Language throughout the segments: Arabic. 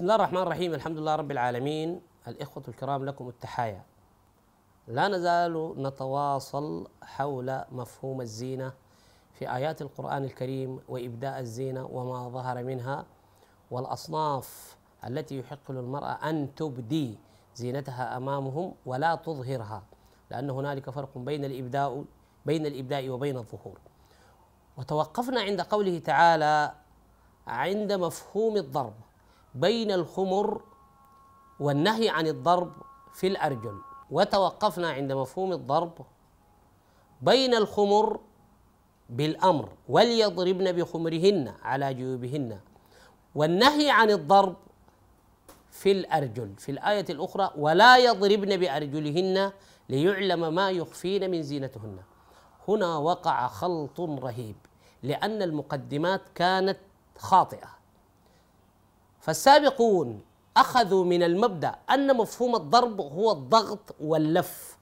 بسم الله الرحمن الرحيم الحمد لله رب العالمين. الإخوة الكرام لكم التحايا. لا نزال نتواصل حول مفهوم الزينة في آيات القرآن الكريم وإبداء الزينة وما ظهر منها والأصناف التي يحق للمرأة أن تبدي زينتها أمامهم ولا تظهرها لأن هنالك فرق بين الإبداء بين الإبداء وبين الظهور. وتوقفنا عند قوله تعالى عند مفهوم الضرب بين الخمر والنهي عن الضرب في الأرجل. وتوقفنا عند مفهوم الضرب بين الخمر بالأمر وليضربن بخمرهن على جيوبهن. والنهي عن الضرب في الأرجل في الآية الأخرى ولا يضربن بأرجلهن ليعلم ما يخفين من زينتهن. هنا وقع خلط رهيب لأن المقدمات كانت خاطئة. فالسابقون أخذوا من المبدأ أن مفهوم الضرب هو الضغط واللف.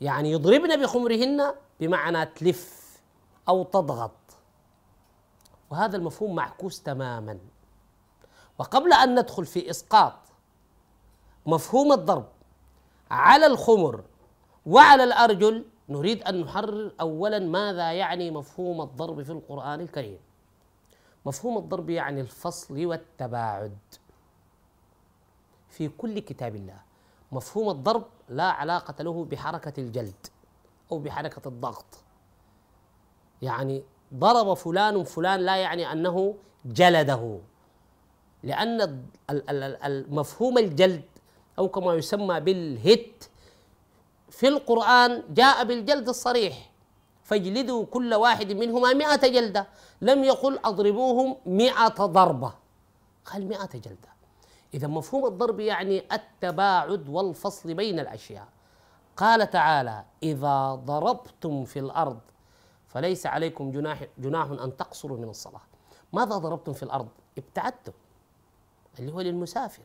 يعني يضربن بخمرهن بمعنى تلف أو تضغط. وهذا المفهوم معكوس تماما. وقبل أن ندخل في إسقاط مفهوم الضرب على الخمر وعلى الأرجل نريد أن نحرر اولا ماذا يعني مفهوم الضرب في القرآن الكريم. مفهوم الضرب يعني الفصل والتباعد. في كل كتاب الله مفهوم الضرب لا علاقة له بحركة الجلد أو بحركة الضغط. يعني ضرب فلان فلان لا يعني أنه جلده. لأن المفهوم الجلد أو كما يسمى بالهت في القرآن جاء بالجلد الصريح. فاجلدوا كل واحد منهما مئة جلدة. لم يقل أضربوهم مئة ضربة. قال مئة جلدة. إذا مفهوم الضرب يعني التباعد والفصل بين الأشياء. قال تعالى إذا ضربتم في الأرض فليس عليكم جناح, جناح أن تقصروا من الصلاة. ماذا ضربتم في الأرض؟ ابتعدتم. اللي هو للمسافر.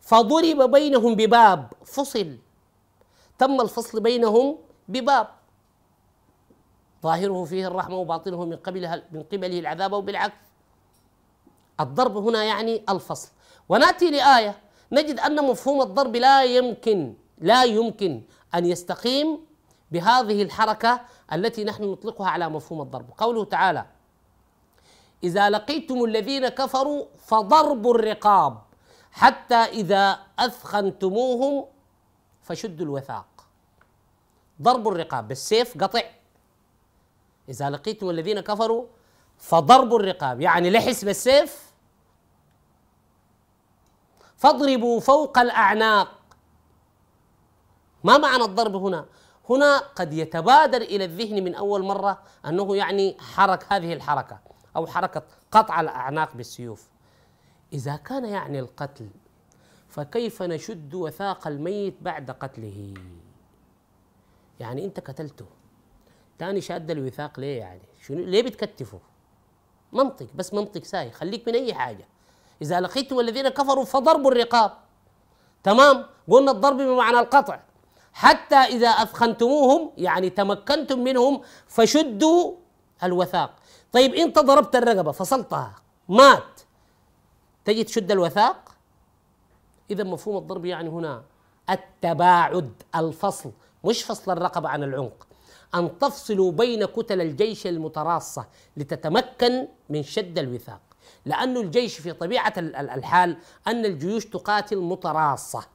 فضرب بينهم بباب. فصل. تم الفصل بينهم بباب. ظاهره فيه الرحمة وباطنه من قبلها من قبله العذاب أو بالعكس الضرب هنا يعني الفصل. ونأتي لآية. نجد أن مفهوم الضرب لا يمكن لا يمكن أن يستقيم بهذه الحركة التي نحن نطلقها على مفهوم الضرب. قوله تعالى إذا لقيتم الذين كفروا فضرب الرقاب حتى إذا أثخنتموهم فشدوا الوثاق. ضرب الرقاب بالسيف قطع. إذا لقيتم الذين كفروا فضرب الرقاب يعني لحس بالسيف. فاضربوا فوق الأعناق. ما معنى الضرب هنا؟ هنا قد يتبادر إلى الذهن من أول مرة أنه يعني حرك هذه الحركة أو حركة قطع الأعناق بالسيوف. إذا كان يعني القتل فكيف نشد وثاق الميت بعد قتله؟ يعني أنت قتلته. تاني شاد الوثاق ليه يعني؟ شنو؟ ليه بتكتفوا منطق بس منطق ساي خليك من أي حاجة. إذا لقيتم الذين كفروا فضربوا الرقاب. تمام؟ قلنا الضرب بمعنى القطع. حتى إذا أثخنتموهم يعني تمكنتم منهم فشدوا الوثاق. طيب أنت ضربت الرقبة فصلتها. مات. تجي تشد الوثاق؟ إذا مفهوم الضرب يعني هنا التباعد الفصل. مش فصل الرقبة عن العنق أن تفصلوا بين كتل الجيش المتراصة لتتمكن من شد الوثاق. لأن الجيش في طبيعة الحال أن الجيوش تقاتل متراصة.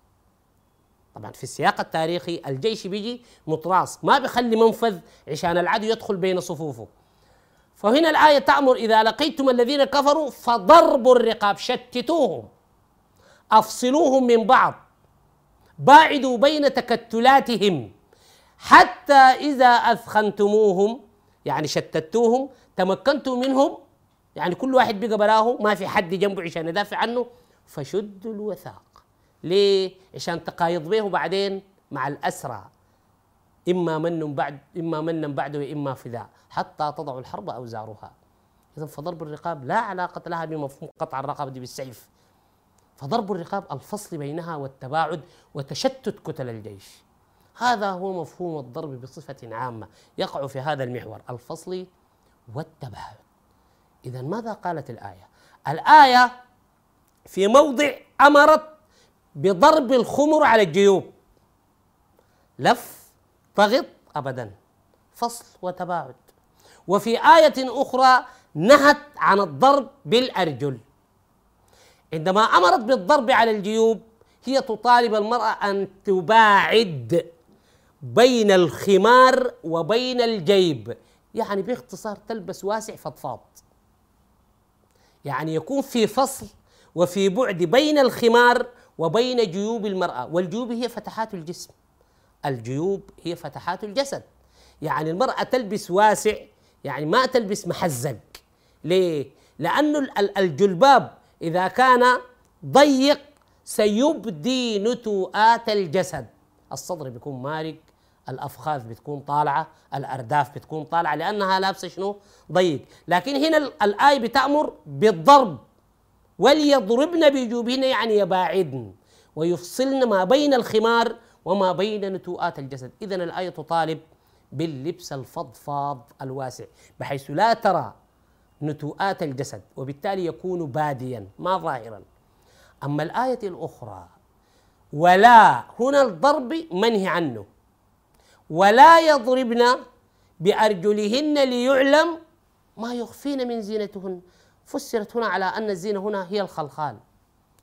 طبعا في السياق التاريخي الجيش بيجي متراص ما بيخلي منفذ عشان العدو يدخل بين صفوفه. فهنا الآية تأمر إذا لقيتم الذين كفروا فضربوا الرقاب شتتوهم أفصلوهم من بعض باعدوا بين تكتلاتهم. حتى إذا أثخنتموهم يعني شتتوهم تمكنتم منهم يعني كل واحد بقى براه ما في حد جنبه عشان يدافع عنه فشدوا الوثاق. ليه؟ عشان تقايض به بعدين مع الأسرى. إما من بعد إما منا بعد وإما فداء. حتى تضع الحرب أوزارها. إذا فضرب الرقاب لا علاقة لها بمفهوم قطع الرقبة بالسيف. فضرب الرقاب الفصل بينها والتباعد وتشتت كتل الجيش. هذا هو مفهوم الضرب بصفة عامة يقع في هذا المحور الفصل والتباعد. إذا ماذا قالت الآية؟ الآية في موضع أمرت بضرب الخمر على الجيوب. لف ضغط أبدا. فصل وتباعد. وفي آية أخرى نهت عن الضرب بالأرجل. عندما أمرت بالضرب على الجيوب هي تطالب المرأة أن تباعد بين الخمار وبين الجيب. يعني باختصار تلبس واسع فضفاض. يعني يكون في فصل وفي بعد بين الخمار وبين جيوب المرأة. والجيوب هي فتحات الجسم. الجيوب هي فتحات الجسد. يعني المرأة تلبس واسع يعني ما تلبس محزق. ليه؟ لأن الجلباب إذا كان ضيق سيبدي نتوءات الجسد. الصدر بيكون مارق الأفخاذ بتكون طالعة الأرداف بتكون طالعة لأنها لابسة شنو؟ ضيق. لكن هنا الآية بتأمر بالضرب. وليضربن بجوبهن يعني يباعدن. ويفصلن ما بين الخمار وما بين نتوءات الجسد. اذا الآية تطالب باللبس الفضفاض الواسع بحيث لا ترى نتوءات الجسد وبالتالي يكون باديا ما ظاهرا. أما الآية الأخرى ولا هنا الضرب منهي عنه. ولا يضربن بأرجلهن ليعلم ما يخفين من زينتهن. فسرت هنا على أن الزينة هنا هي الخلخال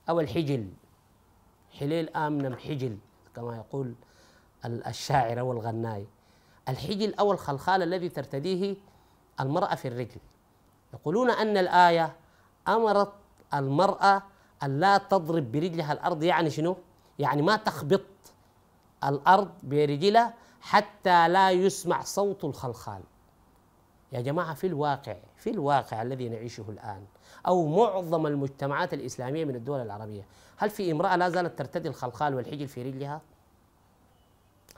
أو الحجل. حليل آمنم حجل كما يقول الشاعر والغناي الحجل أو الخلخال الذي ترتديه المرأة في الرجل. يقولون أن الآية أمرت المرأة أن لا تضرب برجلها الأرض يعني شنو؟ يعني ما تخبط الأرض برجلها حتى لا يسمع صوت الخلخال. يا جماعة في الواقع في الواقع الذي نعيشه الآن أو معظم المجتمعات الإسلامية من الدول العربية هل في امرأة لا زالت ترتدي الخلخال والحجل في رجلها؟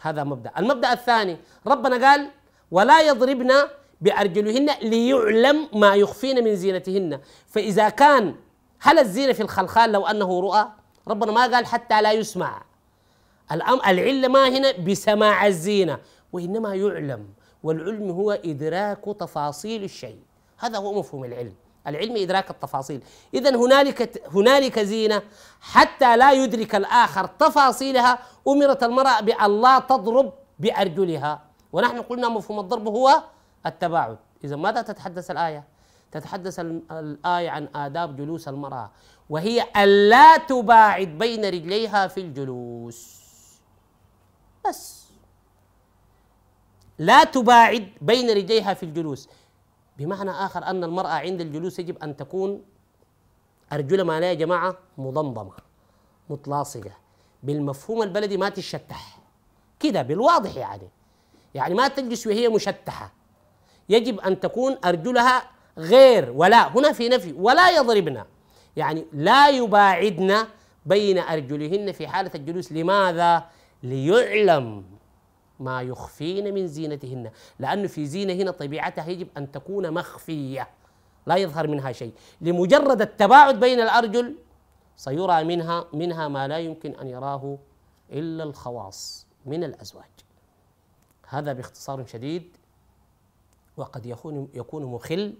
هذا مبدأ. المبدأ الثاني ربنا قال ولا يضربن بأرجلهن ليعلم ما يخفين من زينتهن فإذا كان هل الزينة في الخلخال لو أنه رؤى؟ ربنا ما قال حتى لا يسمع. العلة ما هنا بسماع الزينة وإنما يعلم والعلم هو إدراك تفاصيل الشيء. هذا هو مفهوم العلم. العلم إدراك التفاصيل. إذا هنالك هنالك زينة حتى لا يدرك الآخر تفاصيلها أمرت المرأة بأن لا تضرب بأرجلها. ونحن قلنا مفهوم الضرب هو التباعد. إذا ماذا تتحدث الآية؟ تتحدث الآية عن آداب جلوس المرأة وهي ألا تباعد بين رجليها في الجلوس. بس. لا تباعد بين رجليها في الجلوس. بمعنى آخر أن المرأة عند الجلوس يجب أن تكون أرجلها ما يا جماعة مضمضمة متلاصقة. بالمفهوم البلدي ما تشتح. كده بالواضح يعني. يعني ما تجلس وهي مشتحة. يجب أن تكون أرجلها غير ولا هنا في نفي ولا يضربن. يعني لا يباعدن بين أرجلهن في حالة الجلوس. لماذا؟ ليعلم ما يخفين من زينتهن لأنه في زينة هنا طبيعتها يجب أن تكون مخفية لا يظهر منها شيء. لمجرد التباعد بين الأرجل سيرى منها منها ما لا يمكن أن يراه إلا الخواص من الأزواج. هذا باختصار شديد وقد يكون يكون مخل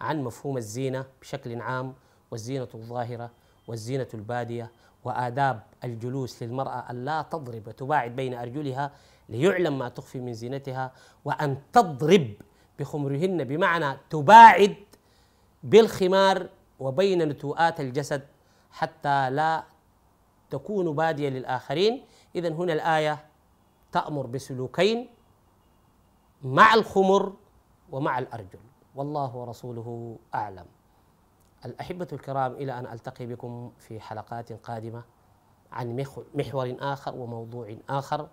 عن مفهوم الزينة بشكل عام والزينة الظاهرة والزينة البادية وآداب الجلوس للمرأة أن لا تضرب وتباعد بين أرجلها ليعلم ما تخفي من زينتها وأن تضرب بخمرهن بمعنى تباعد بالخمار وبين نتوءات الجسد حتى لا تكون بادية للآخرين. إذا هنا الآية تأمر بسلوكين مع الخمر ومع الأرجل. والله ورسوله أعلم. الأحبة الكرام إلى أن ألتقي بكم في حلقات قادمة عن محور آخر وموضوع آخر.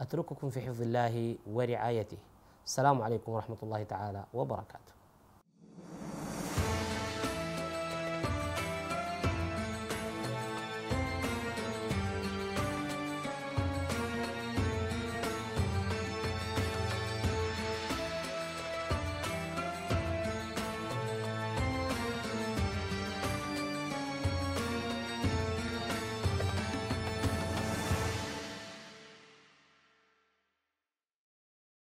أترككم في حفظ الله ورعايته. السلام عليكم ورحمة الله تعالى وبركاته.